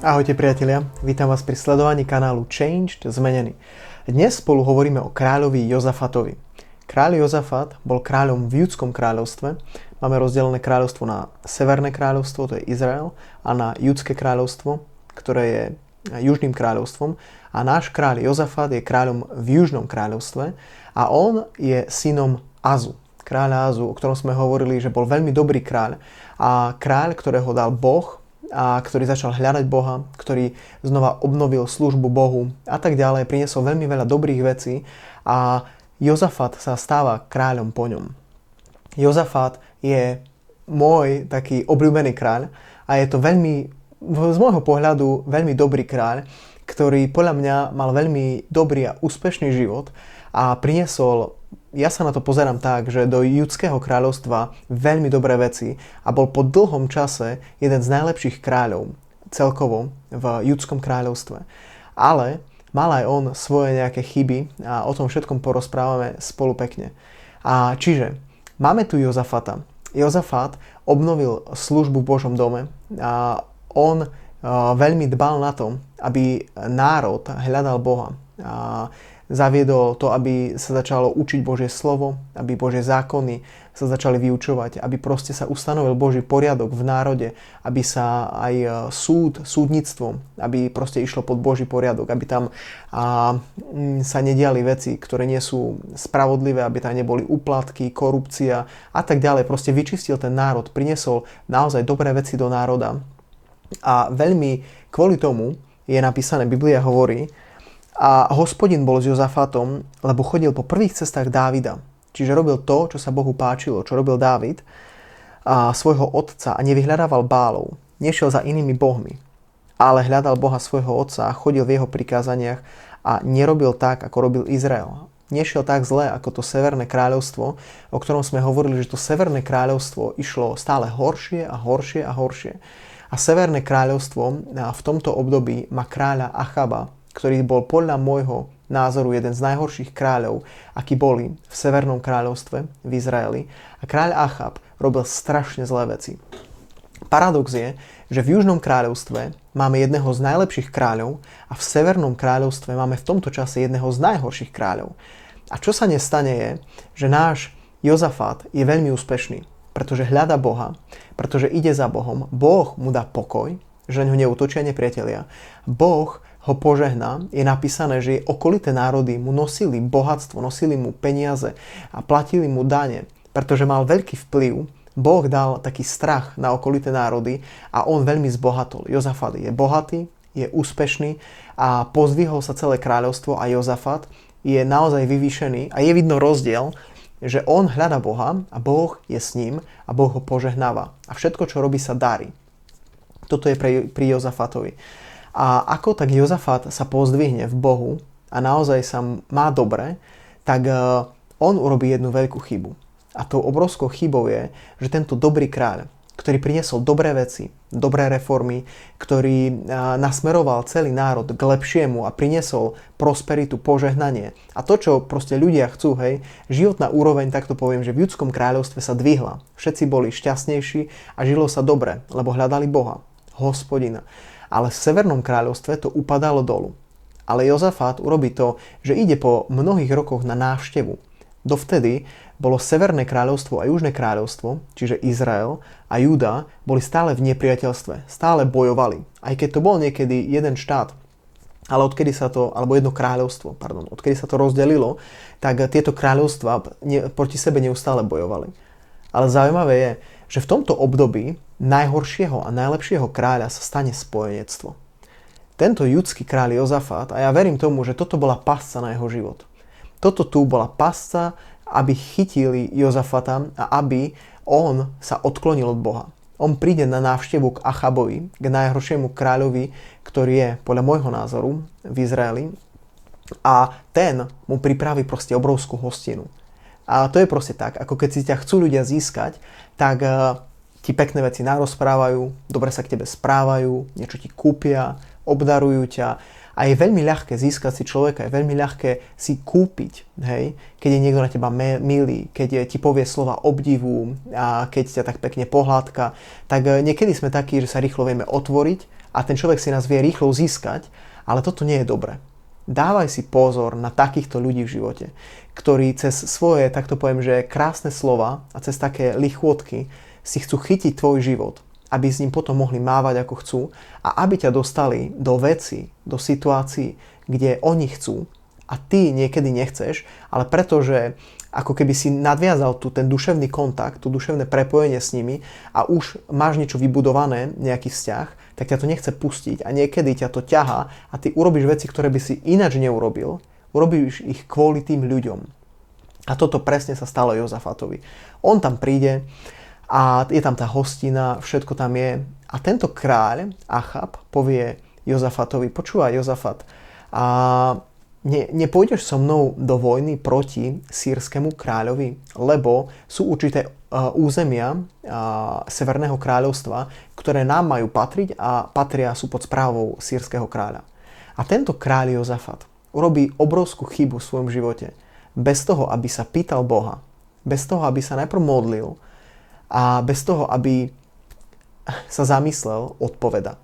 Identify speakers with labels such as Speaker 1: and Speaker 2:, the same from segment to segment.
Speaker 1: Ahojte priatelia, vítam vás pri sledovaní kanálu Changed Zmenený. Dnes spolu hovoríme o kráľovi Jozafatovi. Kráľ Jozafat bol kráľom v judskom kráľovstve. Máme rozdelené kráľovstvo na Severné kráľovstvo, to je Izrael, a na judské kráľovstvo, ktoré je južným kráľovstvom. A náš kráľ Jozafat je kráľom v južnom kráľovstve a on je synom Azu, kráľa Azu, o ktorom sme hovorili, že bol veľmi dobrý kráľ a kráľ, ktorého dal Boh a ktorý začal hľadať Boha, ktorý znova obnovil službu Bohu a tak ďalej, priniesol veľmi veľa dobrých vecí a Jozafat sa stáva kráľom po ňom. Jozafat je môj taký obľúbený kráľ a je to veľmi, z môjho pohľadu, veľmi dobrý kráľ, ktorý podľa mňa mal veľmi dobrý a úspešný život a priniesol ja sa na to pozerám tak, že do judského kráľovstva veľmi dobré veci a bol po dlhom čase jeden z najlepších kráľov celkovo v judskom kráľovstve. Ale mal aj on svoje nejaké chyby a o tom všetkom porozprávame spolu pekne. A čiže máme tu Jozafata. Jozafat obnovil službu v Božom dome a on veľmi dbal na to, aby národ hľadal Boha. A Zaviedol to, aby sa začalo učiť Božie slovo, aby Božie zákony sa začali vyučovať, aby proste sa ustanovil Boží poriadok v národe, aby sa aj e, súd, súdnictvo, aby proste išlo pod Boží poriadok, aby tam a, sa nediali veci, ktoré nie sú spravodlivé, aby tam neboli úplatky, korupcia a tak ďalej. Proste vyčistil ten národ, priniesol naozaj dobré veci do národa. A veľmi kvôli tomu je napísané, Biblia hovorí, a hospodin bol s Jozafatom, lebo chodil po prvých cestách Dávida. Čiže robil to, čo sa Bohu páčilo, čo robil Dávid a svojho otca a nevyhľadával bálov. Nešiel za inými bohmi, ale hľadal Boha svojho otca a chodil v jeho prikázaniach a nerobil tak, ako robil Izrael. Nešiel tak zle ako to Severné kráľovstvo, o ktorom sme hovorili, že to Severné kráľovstvo išlo stále horšie a horšie a horšie. A Severné kráľovstvo v tomto období má kráľa Achaba, ktorý bol podľa môjho názoru jeden z najhorších kráľov, akí boli v Severnom kráľovstve v Izraeli. A kráľ Achab robil strašne zlé veci. Paradox je, že v Južnom kráľovstve máme jedného z najlepších kráľov a v Severnom kráľovstve máme v tomto čase jedného z najhorších kráľov. A čo sa nestane je, že náš Jozafát je veľmi úspešný, pretože hľada Boha, pretože ide za Bohom, Boh mu dá pokoj, že ňo neutočia nepriatelia. Boh ho požehná, je napísané, že okolité národy mu nosili bohatstvo, nosili mu peniaze a platili mu dane, pretože mal veľký vplyv. Boh dal taký strach na okolité národy a on veľmi zbohatol. Jozafat je bohatý, je úspešný a pozvihol sa celé kráľovstvo a Jozafat je naozaj vyvýšený a je vidno rozdiel, že on hľada Boha a Boh je s ním a Boh ho požehnáva. A všetko, čo robí, sa darí. Toto je pri Jozafatovi. A ako tak Jozafat sa pozdvihne v Bohu a naozaj sa má dobre, tak e, on urobí jednu veľkú chybu. A tou obrovskou chybou je, že tento dobrý kráľ, ktorý priniesol dobré veci, dobré reformy, ktorý e, nasmeroval celý národ k lepšiemu a priniesol prosperitu, požehnanie. A to, čo proste ľudia chcú, hej, životná úroveň, tak to poviem, že v ľudskom kráľovstve sa dvihla. Všetci boli šťastnejší a žilo sa dobre, lebo hľadali Boha, hospodina ale v Severnom kráľovstve to upadalo dolu. Ale Jozafát urobí to, že ide po mnohých rokoch na návštevu. Dovtedy bolo Severné kráľovstvo a Južné kráľovstvo, čiže Izrael a Júda, boli stále v nepriateľstve, stále bojovali. Aj keď to bol niekedy jeden štát, ale odkedy sa to, alebo jedno kráľovstvo, pardon, odkedy sa to rozdelilo, tak tieto kráľovstva proti sebe neustále bojovali. Ale zaujímavé je, že v tomto období najhoršieho a najlepšieho kráľa sa stane spojenectvo. Tento judský kráľ Jozafát, a ja verím tomu, že toto bola pasca na jeho život. Toto tu bola pasca, aby chytili Jozafata a aby on sa odklonil od Boha. on príde na návštevu k Achabovi, k najhoršiemu kráľovi, ktorý je podľa môjho názoru v Izraeli a ten mu pripraví proste obrovskú hostinu. A to je proste tak, ako keď si ťa chcú ľudia získať, tak uh, ti pekné veci narozprávajú, dobre sa k tebe správajú, niečo ti kúpia, obdarujú ťa. A je veľmi ľahké získať si človeka, je veľmi ľahké si kúpiť, hej, keď je niekto na teba milý, keď ti povie slova obdivu a keď ťa tak pekne pohľadka, tak uh, niekedy sme takí, že sa rýchlo vieme otvoriť a ten človek si nás vie rýchlo získať, ale toto nie je dobré dávaj si pozor na takýchto ľudí v živote, ktorí cez svoje, tak to poviem, že krásne slova a cez také lichôdky si chcú chytiť tvoj život, aby s ním potom mohli mávať ako chcú a aby ťa dostali do veci, do situácií, kde oni chcú a ty niekedy nechceš, ale pretože ako keby si nadviazal tu ten duševný kontakt, to duševné prepojenie s nimi a už máš niečo vybudované, nejaký vzťah, tak ťa to nechce pustiť a niekedy ťa to ťaha a ty urobíš veci, ktoré by si ináč neurobil, urobíš ich kvôli tým ľuďom. A toto presne sa stalo Jozafatovi. On tam príde a je tam tá hostina, všetko tam je. A tento kráľ, Achab, povie Jozafatovi, počúvaj Jozafat, a ne, nepôjdeš so mnou do vojny proti sírskému kráľovi, lebo sú určité uh, územia uh, Severného kráľovstva, ktoré nám majú patriť a patria sú pod správou sírskeho kráľa. A tento kráľ Jozafat urobí obrovskú chybu v svojom živote. Bez toho, aby sa pýtal Boha, bez toho, aby sa najprv modlil a bez toho, aby sa zamyslel, odpoveda.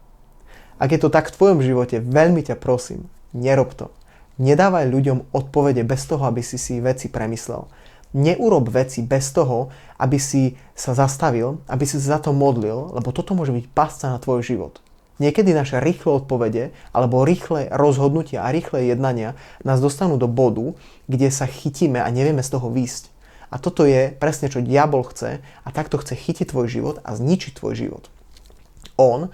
Speaker 1: Ak je to tak v tvojom živote, veľmi ťa prosím, nerob to. Nedávaj ľuďom odpovede bez toho, aby si si veci premyslel. Neurob veci bez toho, aby si sa zastavil, aby si sa za to modlil, lebo toto môže byť pasca na tvoj život. Niekedy naše rýchle odpovede alebo rýchle rozhodnutia a rýchle jednania nás dostanú do bodu, kde sa chytíme a nevieme z toho výjsť. A toto je presne, čo diabol chce a takto chce chytiť tvoj život a zničiť tvoj život. On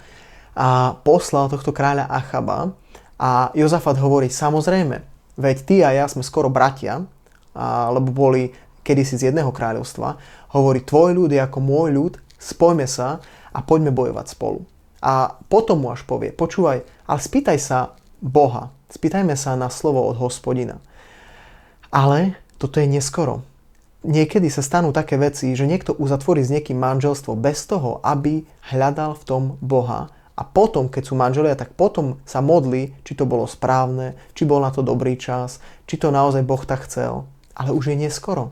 Speaker 1: a poslal tohto kráľa Achaba, a Jozafat hovorí, samozrejme, veď ty a ja sme skoro bratia, a, lebo boli kedysi z jedného kráľovstva, hovorí, tvoj ľud je ako môj ľud, spojme sa a poďme bojovať spolu. A potom mu až povie, počúvaj, ale spýtaj sa Boha, spýtajme sa na slovo od hospodina. Ale toto je neskoro. Niekedy sa stanú také veci, že niekto uzatvorí s niekým manželstvo bez toho, aby hľadal v tom Boha a potom, keď sú manželia, tak potom sa modli, či to bolo správne, či bol na to dobrý čas, či to naozaj Boh tak chcel. Ale už je neskoro.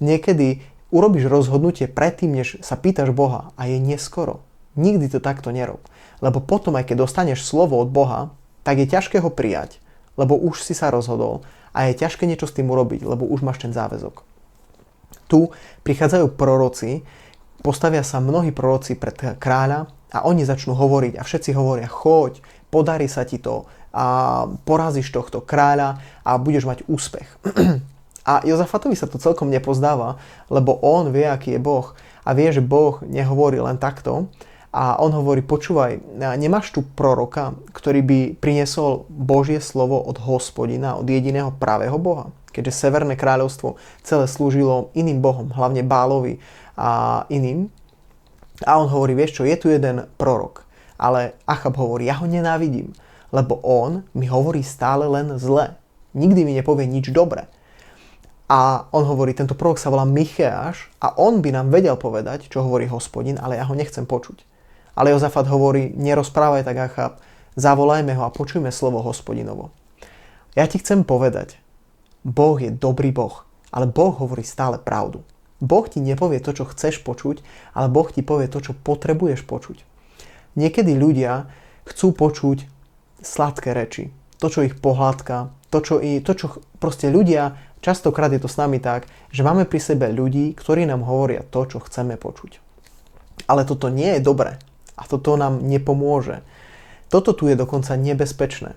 Speaker 1: Niekedy urobíš rozhodnutie predtým, než sa pýtaš Boha a je neskoro. Nikdy to takto nerob. Lebo potom, aj keď dostaneš slovo od Boha, tak je ťažké ho prijať, lebo už si sa rozhodol a je ťažké niečo s tým urobiť, lebo už máš ten záväzok. Tu prichádzajú proroci, postavia sa mnohí proroci pred kráľa a oni začnú hovoriť a všetci hovoria, choď, podarí sa ti to a porazíš tohto kráľa a budeš mať úspech. A Jozafatovi sa to celkom nepozdáva, lebo on vie, aký je Boh a vie, že Boh nehovorí len takto. A on hovorí, počúvaj, nemáš tu proroka, ktorý by priniesol Božie slovo od hospodina, od jediného pravého Boha. Keďže Severné kráľovstvo celé slúžilo iným bohom, hlavne Bálovi a iným, a on hovorí, vieš čo, je tu jeden prorok. Ale Achab hovorí, ja ho nenávidím, lebo on mi hovorí stále len zle. Nikdy mi nepovie nič dobré. A on hovorí, tento prorok sa volá Micheáš a on by nám vedel povedať, čo hovorí hospodin, ale ja ho nechcem počuť. Ale Jozafat hovorí, nerozprávaj tak Achab, zavolajme ho a počujme slovo hospodinovo. Ja ti chcem povedať, Boh je dobrý Boh, ale Boh hovorí stále pravdu. Boh ti nepovie to, čo chceš počuť, ale Boh ti povie to, čo potrebuješ počuť. Niekedy ľudia chcú počuť sladké reči, to, čo ich pohľadka, to, čo, i, to, čo proste ľudia, častokrát je to s nami tak, že máme pri sebe ľudí, ktorí nám hovoria to, čo chceme počuť. Ale toto nie je dobré a toto nám nepomôže. Toto tu je dokonca nebezpečné,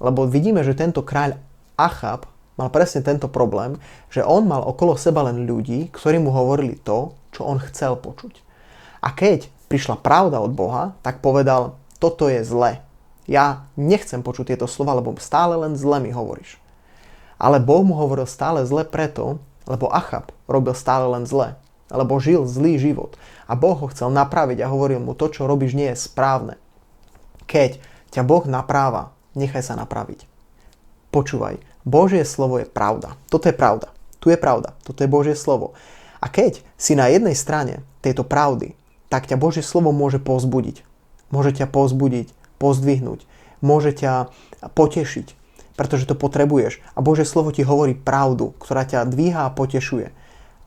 Speaker 1: lebo vidíme, že tento kráľ Achab mal presne tento problém, že on mal okolo seba len ľudí, ktorí mu hovorili to, čo on chcel počuť. A keď prišla pravda od Boha, tak povedal, toto je zle. Ja nechcem počuť tieto slova, lebo stále len zle mi hovoríš. Ale Boh mu hovoril stále zle preto, lebo Achab robil stále len zle. lebo žil zlý život. A Boh ho chcel napraviť a hovoril mu, to, čo robíš, nie je správne. Keď ťa Boh napráva, nechaj sa napraviť. Počúvaj, Božie slovo je pravda. Toto je pravda. Tu je pravda. Toto je Božie slovo. A keď si na jednej strane tejto pravdy, tak ťa Božie slovo môže pozbudiť. Môže ťa pozbudiť, pozdvihnúť, môže ťa potešiť, pretože to potrebuješ. A Božie slovo ti hovorí pravdu, ktorá ťa dvíha a potešuje.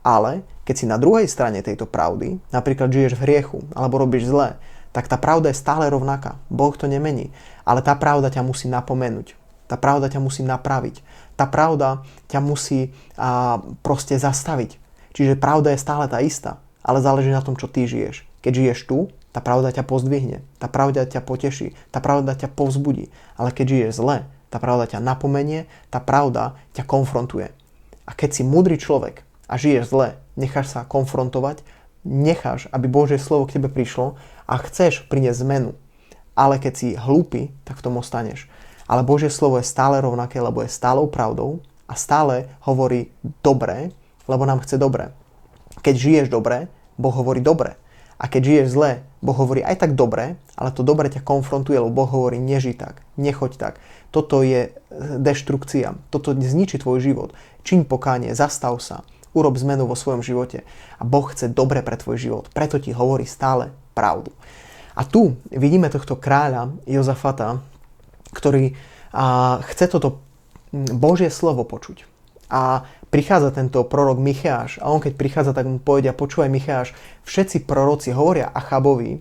Speaker 1: Ale keď si na druhej strane tejto pravdy, napríklad žiješ v hriechu alebo robíš zle, tak tá pravda je stále rovnaká. Boh to nemení. Ale tá pravda ťa musí napomenúť. Tá pravda ťa musí napraviť. Tá pravda ťa musí a, proste zastaviť. Čiže pravda je stále tá istá, ale záleží na tom, čo ty žiješ. Keď žiješ tu, tá pravda ťa pozdvihne, tá pravda ťa poteší, tá pravda ťa povzbudí. Ale keď žiješ zle, tá pravda ťa napomenie, tá pravda ťa konfrontuje. A keď si múdry človek a žiješ zle, necháš sa konfrontovať, necháš, aby Božie slovo k tebe prišlo a chceš priniesť zmenu. Ale keď si hlúpy, tak v tom ostaneš. Ale Božie slovo je stále rovnaké, lebo je stálou pravdou a stále hovorí dobre, lebo nám chce dobre. Keď žiješ dobre, Boh hovorí dobre. A keď žiješ zle, Boh hovorí aj tak dobre, ale to dobre ťa konfrontuje, lebo Boh hovorí neži tak, nechoď tak. Toto je e, deštrukcia, toto zničí tvoj život. Čiň pokánie, zastav sa, urob zmenu vo svojom živote. A Boh chce dobre pre tvoj život, preto ti hovorí stále pravdu. A tu vidíme tohto kráľa Jozafata, ktorý a, chce toto Božie slovo počuť. A prichádza tento prorok Micháš a on keď prichádza, tak mu povedia, počúvaj Micháš, všetci proroci hovoria Achabovi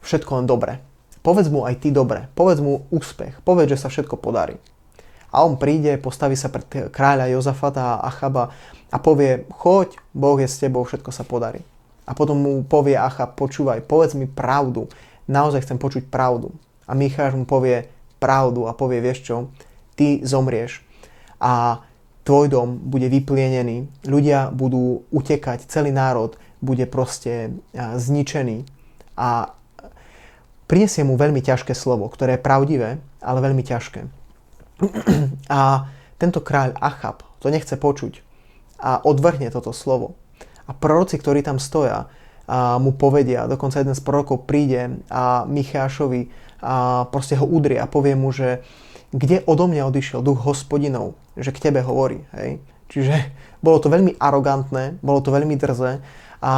Speaker 1: všetko len dobre. Povedz mu aj ty dobre, povedz mu úspech, povedz, že sa všetko podarí. A on príde, postaví sa pred kráľa Jozafata a Achaba a povie, choď, Boh je s tebou, všetko sa podarí. A potom mu povie Achab, počúvaj, povedz mi pravdu, naozaj chcem počuť pravdu. A Micháš mu povie pravdu a povie, vieš čo, ty zomrieš. A tvoj dom bude vyplienený, ľudia budú utekať, celý národ bude proste zničený a prinesie mu veľmi ťažké slovo, ktoré je pravdivé, ale veľmi ťažké. A tento kráľ Achab to nechce počuť a odvrhne toto slovo. A proroci, ktorí tam stoja, mu povedia, dokonca jeden z prorokov príde a Michášovi a proste ho udrie a povie mu, že kde odo mňa odišiel duch hospodinov, že k tebe hovorí. Hej? Čiže bolo to veľmi arogantné, bolo to veľmi drze a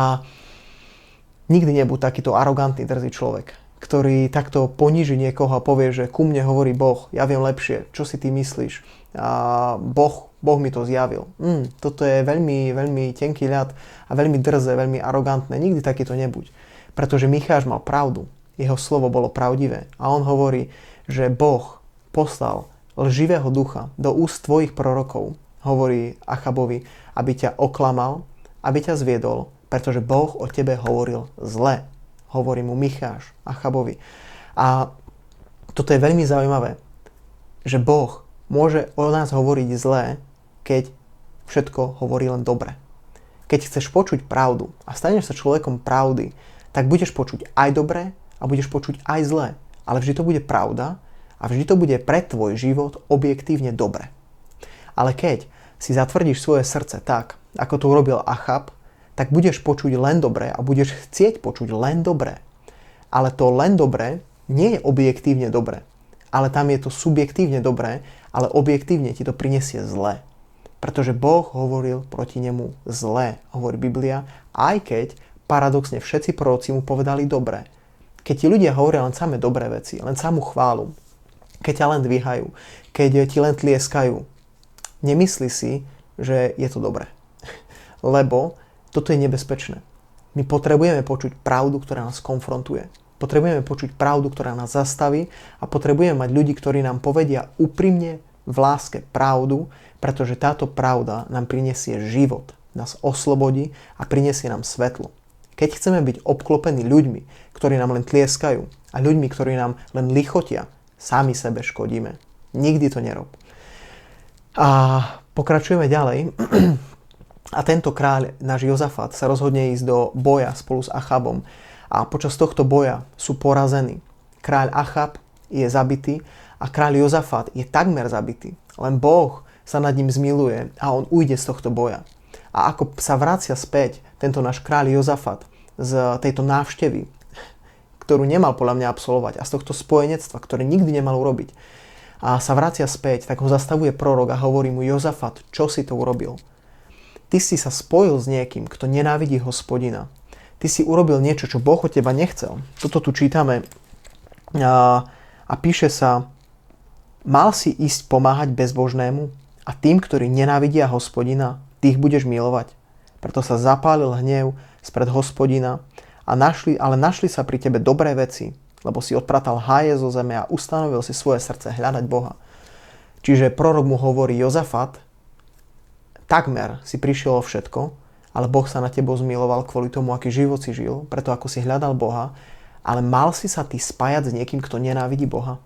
Speaker 1: nikdy nebuď takýto arogantný, drzý človek, ktorý takto poníži niekoho a povie, že ku mne hovorí Boh, ja viem lepšie, čo si ty myslíš. A boh, boh mi to zjavil. Mm, toto je veľmi, veľmi tenký ľad a veľmi drze, veľmi arogantné. Nikdy takýto nebuď. Pretože Micháš mal pravdu. Jeho slovo bolo pravdivé. A on hovorí, že Boh poslal lživého ducha do úst tvojich prorokov, hovorí Achabovi, aby ťa oklamal, aby ťa zviedol, pretože Boh o tebe hovoril zle. Hovorí mu Micháš Achabovi. A toto je veľmi zaujímavé, že Boh môže o nás hovoriť zlé, keď všetko hovorí len dobre. Keď chceš počuť pravdu a staneš sa človekom pravdy, tak budeš počuť aj dobre a budeš počuť aj zlé. Ale vždy to bude pravda a vždy to bude pre tvoj život objektívne dobre. Ale keď si zatvrdíš svoje srdce tak, ako to urobil Achab, tak budeš počuť len dobre a budeš chcieť počuť len dobre. Ale to len dobre nie je objektívne dobre, ale tam je to subjektívne dobré, ale objektívne ti to prinesie zle. Pretože Boh hovoril proti nemu zle, hovorí Biblia, aj keď paradoxne všetci proroci mu povedali dobre. Keď ti ľudia hovoria len samé dobré veci, len samú chválu, keď ťa len dvíhajú, keď ti len tlieskajú. Nemyslí si, že je to dobré. Lebo toto je nebezpečné. My potrebujeme počuť pravdu, ktorá nás konfrontuje. Potrebujeme počuť pravdu, ktorá nás zastaví a potrebujeme mať ľudí, ktorí nám povedia úprimne v láske pravdu, pretože táto pravda nám prinesie život, nás oslobodí a prinesie nám svetlo. Keď chceme byť obklopení ľuďmi, ktorí nám len tlieskajú a ľuďmi, ktorí nám len lichotia, Sami sebe škodíme. Nikdy to nerob. A pokračujeme ďalej. A tento kráľ, náš Jozafat, sa rozhodne ísť do boja spolu s Achabom. A počas tohto boja sú porazení. Kráľ Achab je zabitý a kráľ Jozafat je takmer zabitý. Len Boh sa nad ním zmiluje a on ujde z tohto boja. a ako sa vracia späť tento náš kráľ Jozafat z tejto návštevy, ktorú nemal podľa mňa absolvovať a z tohto spojenectva, ktoré nikdy nemal urobiť a sa vracia späť, tak ho zastavuje prorok a hovorí mu Jozafat, čo si to urobil? Ty si sa spojil s niekým, kto nenávidí hospodina. Ty si urobil niečo, čo Boh od teba nechcel. Toto tu čítame a, a píše sa, mal si ísť pomáhať bezbožnému a tým, ktorí nenávidia hospodina, tých budeš milovať. Preto sa zapálil hnev spred hospodina, a našli, ale našli sa pri tebe dobré veci, lebo si odpratal háje zo zeme a ustanovil si svoje srdce hľadať Boha. Čiže prorok mu hovorí Jozafat, takmer si prišiel o všetko, ale Boh sa na tebo zmiloval kvôli tomu, aký život si žil, preto ako si hľadal Boha, ale mal si sa ty spájať s niekým, kto nenávidí Boha?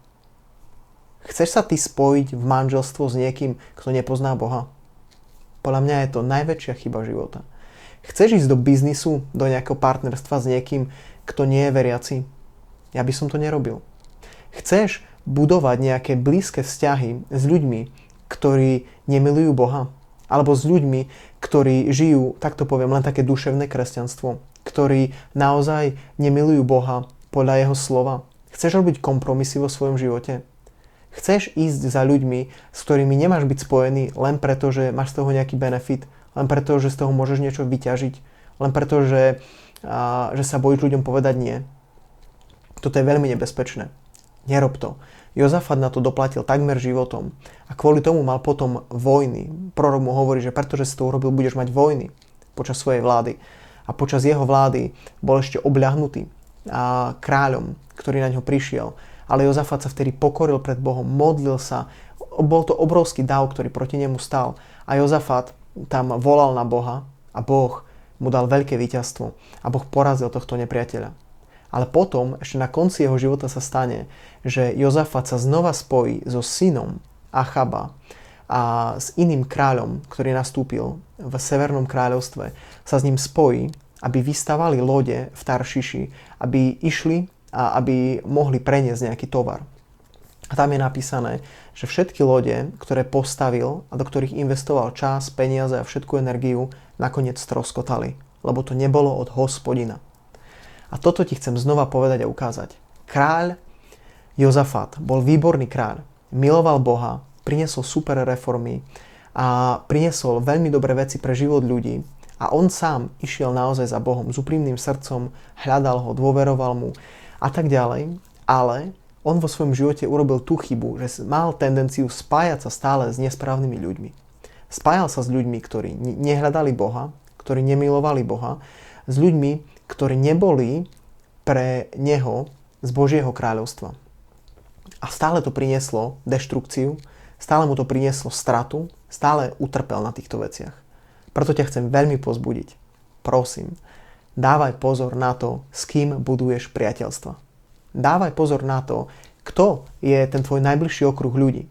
Speaker 1: Chceš sa ty spojiť v manželstvo s niekým, kto nepozná Boha? Podľa mňa je to najväčšia chyba života. Chceš ísť do biznisu, do nejakého partnerstva s niekým, kto nie je veriaci? Ja by som to nerobil. Chceš budovať nejaké blízke vzťahy s ľuďmi, ktorí nemilujú Boha? Alebo s ľuďmi, ktorí žijú, tak to poviem, len také duševné kresťanstvo, ktorí naozaj nemilujú Boha podľa Jeho slova? Chceš robiť kompromisy vo svojom živote? Chceš ísť za ľuďmi, s ktorými nemáš byť spojený len preto, že máš z toho nejaký benefit, len preto, že z toho môžeš niečo vyťažiť, len preto, že, a, že sa bojíš ľuďom povedať nie. Toto je veľmi nebezpečné. Nerob to. Jozafat na to doplatil takmer životom a kvôli tomu mal potom vojny. Prorok mu hovorí, že pretože si to urobil, budeš mať vojny počas svojej vlády. A počas jeho vlády bol ešte obľahnutý a kráľom, ktorý na ňo prišiel ale Jozafat sa vtedy pokoril pred Bohom, modlil sa, bol to obrovský dav, ktorý proti nemu stal. A Jozafat tam volal na Boha a Boh mu dal veľké víťazstvo a Boh porazil tohto nepriateľa. Ale potom, ešte na konci jeho života sa stane, že Jozafat sa znova spojí so synom Achaba a s iným kráľom, ktorý nastúpil v Severnom kráľovstve, sa s ním spojí, aby vystavali lode v Taršiši, aby išli a aby mohli preniesť nejaký tovar. A tam je napísané, že všetky lode, ktoré postavil a do ktorých investoval čas, peniaze a všetku energiu, nakoniec stroskotali, lebo to nebolo od hospodina. A toto ti chcem znova povedať a ukázať. Kráľ Jozafat bol výborný kráľ, miloval Boha, priniesol super reformy a priniesol veľmi dobré veci pre život ľudí. A on sám išiel naozaj za Bohom s úprimným srdcom, hľadal ho, dôveroval mu a tak ďalej, ale on vo svojom živote urobil tú chybu, že mal tendenciu spájať sa stále s nesprávnymi ľuďmi. Spájal sa s ľuďmi, ktorí nehľadali Boha, ktorí nemilovali Boha, s ľuďmi, ktorí neboli pre neho z Božieho kráľovstva. A stále to prinieslo deštrukciu, stále mu to prinieslo stratu, stále utrpel na týchto veciach. Preto ťa chcem veľmi pozbudiť. Prosím, dávaj pozor na to, s kým buduješ priateľstva. Dávaj pozor na to, kto je ten tvoj najbližší okruh ľudí.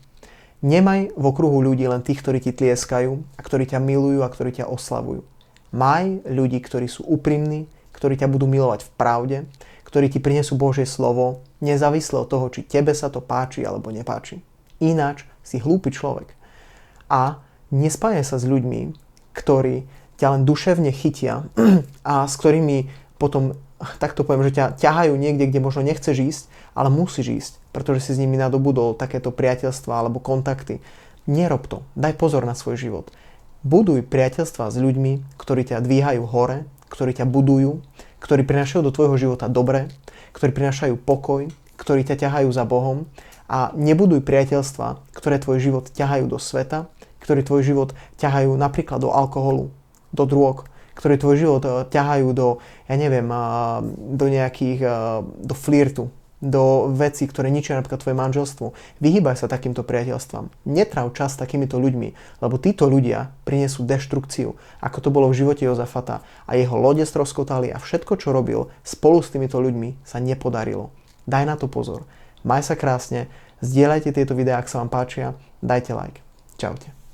Speaker 1: Nemaj v okruhu ľudí len tých, ktorí ti tlieskajú a ktorí ťa milujú a ktorí ťa oslavujú. Maj ľudí, ktorí sú úprimní, ktorí ťa budú milovať v pravde, ktorí ti prinesú Božie slovo, nezávisle od toho, či tebe sa to páči alebo nepáči. Ináč si hlúpy človek. A nespájaj sa s ľuďmi, ktorí ťa len duševne chytia a s ktorými potom, takto poviem, že ťa ťahajú niekde, kde možno nechceš ísť, ale musíš ísť, pretože si s nimi nadobudol takéto priateľstva alebo kontakty. Nerob to, daj pozor na svoj život. Buduj priateľstva s ľuďmi, ktorí ťa dvíhajú hore, ktorí ťa budujú, ktorí prinášajú do tvojho života dobre, ktorí prinášajú pokoj, ktorí ťa ťahajú za Bohom a nebuduj priateľstva, ktoré tvoj život ťahajú do sveta, ktorí tvoj život ťahajú napríklad do alkoholu, do drog, ktoré tvoj život eh, ťahajú do, ja neviem, eh, do nejakých, eh, do flirtu, do vecí, ktoré ničia napríklad tvoje manželstvo. Vyhýbaj sa takýmto priateľstvám. Netrav čas s takýmito ľuďmi, lebo títo ľudia prinesú deštrukciu, ako to bolo v živote Jozafata a jeho lode stroskotali a všetko, čo robil spolu s týmito ľuďmi, sa nepodarilo. Daj na to pozor. Maj sa krásne, zdieľajte tieto videá, ak sa vám páčia, dajte like. Čaute.